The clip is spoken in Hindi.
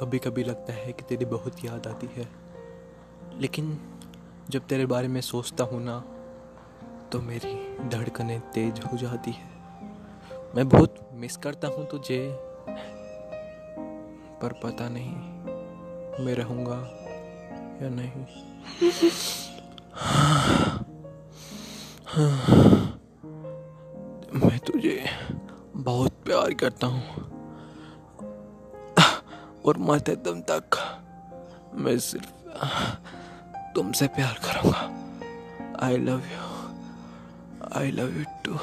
कभी कभी लगता है कि तेरी बहुत याद आती है। लेकिन जब तेरे बारे में सोचता हूँ ना तो मेरी धड़कनें तेज हो जाती है। मैं बहुत मिस करता हूँ तुझे, पर पता नहीं मैं रहूँगा या नहीं। मैं तुझे बहुत प्यार करता हूँ। और मरते दम तक मैं सिर्फ़ तुमसे प्यार करूँगा। I love you I love you too